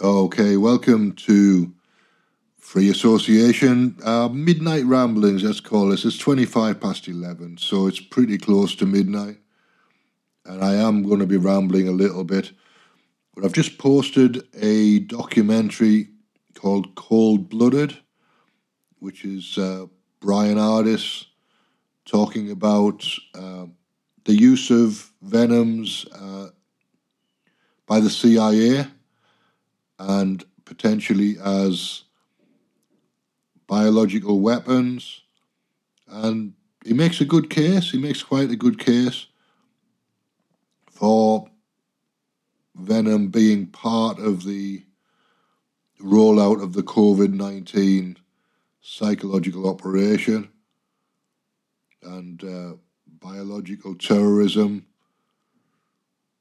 Okay, welcome to Free Association. Uh, midnight ramblings, let's call this. It's 25 past 11, so it's pretty close to midnight. And I am going to be rambling a little bit. But I've just posted a documentary called Cold Blooded, which is uh, Bryan Ardis talking about uh, the use of venoms uh, by the CIA and potentially as biological weapons. And he makes a good case, he makes quite a good case for venom being part of the rollout of the COVID 19 psychological operation and uh, biological terrorism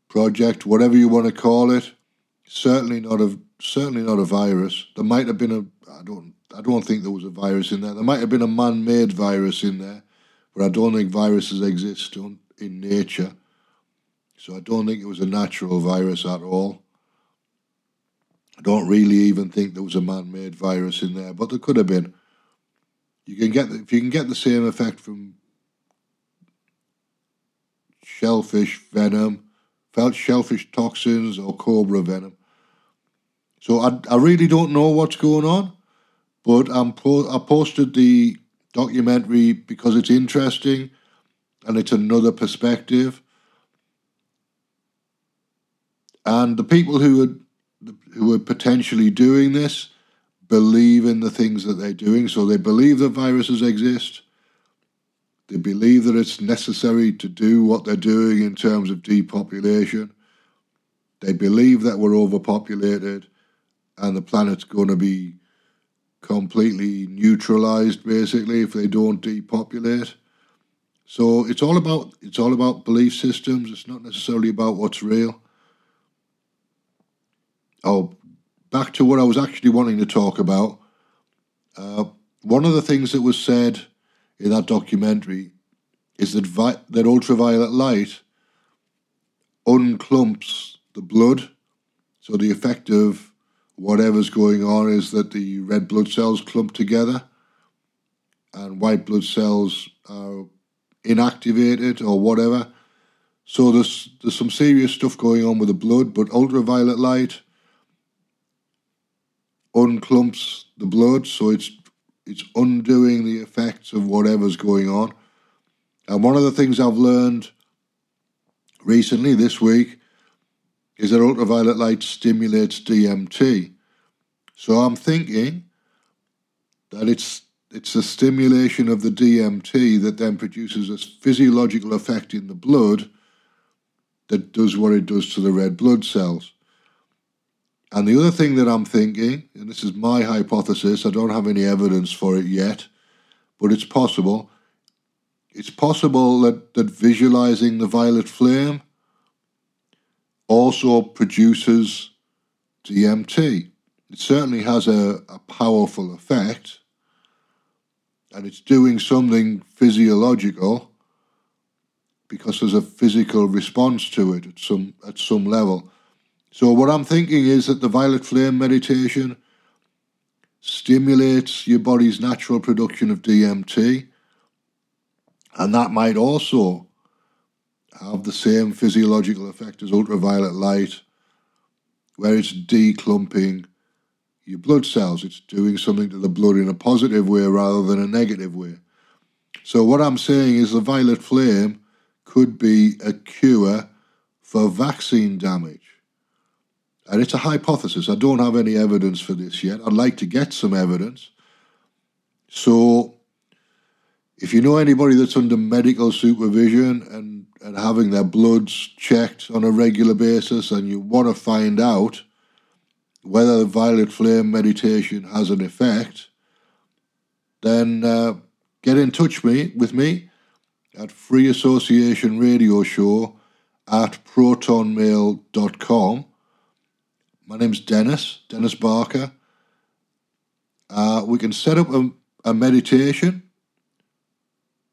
project, whatever you want to call it. Certainly not a certainly not a virus. There might have been a I don't I don't think there was a virus in there. There might have been a man-made virus in there, but I don't think viruses exist in nature. So I don't think it was a natural virus at all. I don't really even think there was a man-made virus in there, but there could have been. You can get if you can get the same effect from shellfish venom, felt shellfish toxins, or cobra venom. So I, I really don't know what's going on, but I'm po- I posted the documentary because it's interesting and it's another perspective. And the people who are who are potentially doing this believe in the things that they're doing. So they believe that viruses exist. They believe that it's necessary to do what they're doing in terms of depopulation. They believe that we're overpopulated and the planet's going to be completely neutralized basically if they don't depopulate. So it's all about it's all about belief systems. It's not necessarily about what's real. Oh, back to what I was actually wanting to talk about. Uh, one of the things that was said in that documentary is that vi- that ultraviolet light unclumps the blood, so the effect of whatever's going on is that the red blood cells clump together and white blood cells are inactivated or whatever. So there's there's some serious stuff going on with the blood, but ultraviolet light unclumps the blood, so it's it's undoing the effects of whatever's going on. And one of the things I've learned recently this week is that ultraviolet light stimulates DMT. So I'm thinking that it's it's the stimulation of the DMT that then produces a physiological effect in the blood that does what it does to the red blood cells. And the other thing that I'm thinking, and this is my hypothesis, I don't have any evidence for it yet, but it's possible. It's possible that, that visualizing the violet flame also produces DMT. It certainly has a, a powerful effect, and it's doing something physiological because there's a physical response to it at some at some level. So what I'm thinking is that the violet flame meditation stimulates your body's natural production of DMT, and that might also have the same physiological effect as ultraviolet light, where it's declumping your blood cells. It's doing something to the blood in a positive way rather than a negative way. So, what I'm saying is the violet flame could be a cure for vaccine damage. And it's a hypothesis. I don't have any evidence for this yet. I'd like to get some evidence. So, if you know anybody that's under medical supervision and, and having their bloods checked on a regular basis and you want to find out whether the violet flame meditation has an effect, then uh, get in touch me, with me at Free Association Radio Show at protonmail.com. My name's Dennis, Dennis Barker. Uh, we can set up a, a meditation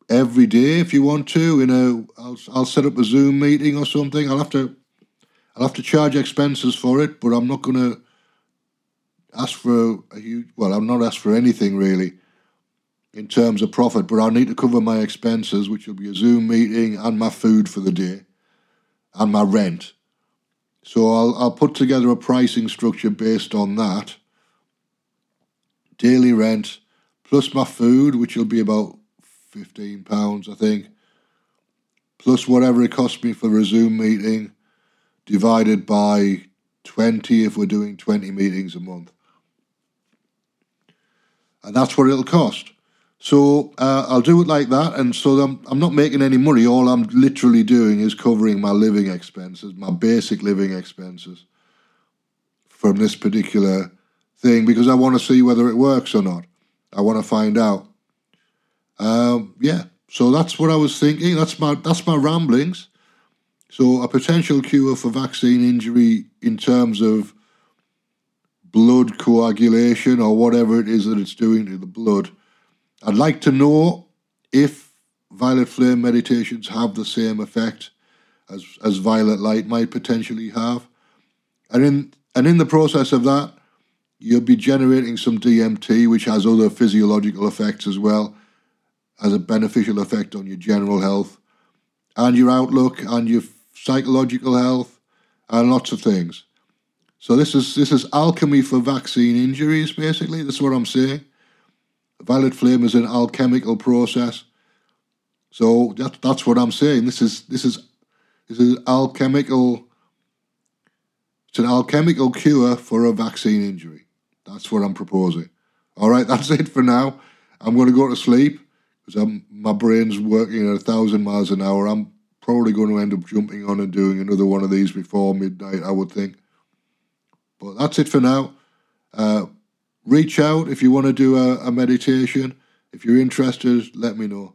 every day if you want to. You know, I'll I'll set up a Zoom meeting or something. I'll have to I'll have to charge expenses for it, but I'm not going to ask for a huge. Well, I'm not asked for anything really in terms of profit, but I need to cover my expenses, which will be a Zoom meeting and my food for the day, and my rent. So I'll I'll put together a pricing structure based on that. Daily rent plus my food, which will be about fifteen pounds, I think, plus whatever it costs me for a Zoom meeting, divided by twenty if we're doing twenty meetings a month, and that's what it'll cost. So uh, I'll do it like that, and so I'm, I'm not making any money. All I'm literally doing is covering my living expenses, my basic living expenses from this particular thing because I want to see whether it works or not. I want to find out. Um, yeah, so that's what I was thinking. That's my that's my ramblings. So a potential cure for vaccine injury in terms of blood coagulation or whatever it is that it's doing to the blood I'd like to know if violet flame meditations have the same effect as, as violet light might potentially have. And in and in the process of that, you'll be generating some DMT, which has other physiological effects as well, has a beneficial effect on your general health and your outlook and your psychological health and lots of things. So this is this is alchemy for vaccine injuries, basically. That's what I'm saying. Violet flame is an alchemical process. So that, that's what I'm saying. This is this is this is alchemical. It's an alchemical cure for a vaccine injury. That's what I'm proposing. All right, that's it for now. I'm going to go to sleep because my brain's working at a thousand miles an hour. I'm probably going to end up jumping on and doing another one of these before midnight, I would think. But that's it for now. Uh, reach out if you want to do a, a meditation. If you're interested, let me know.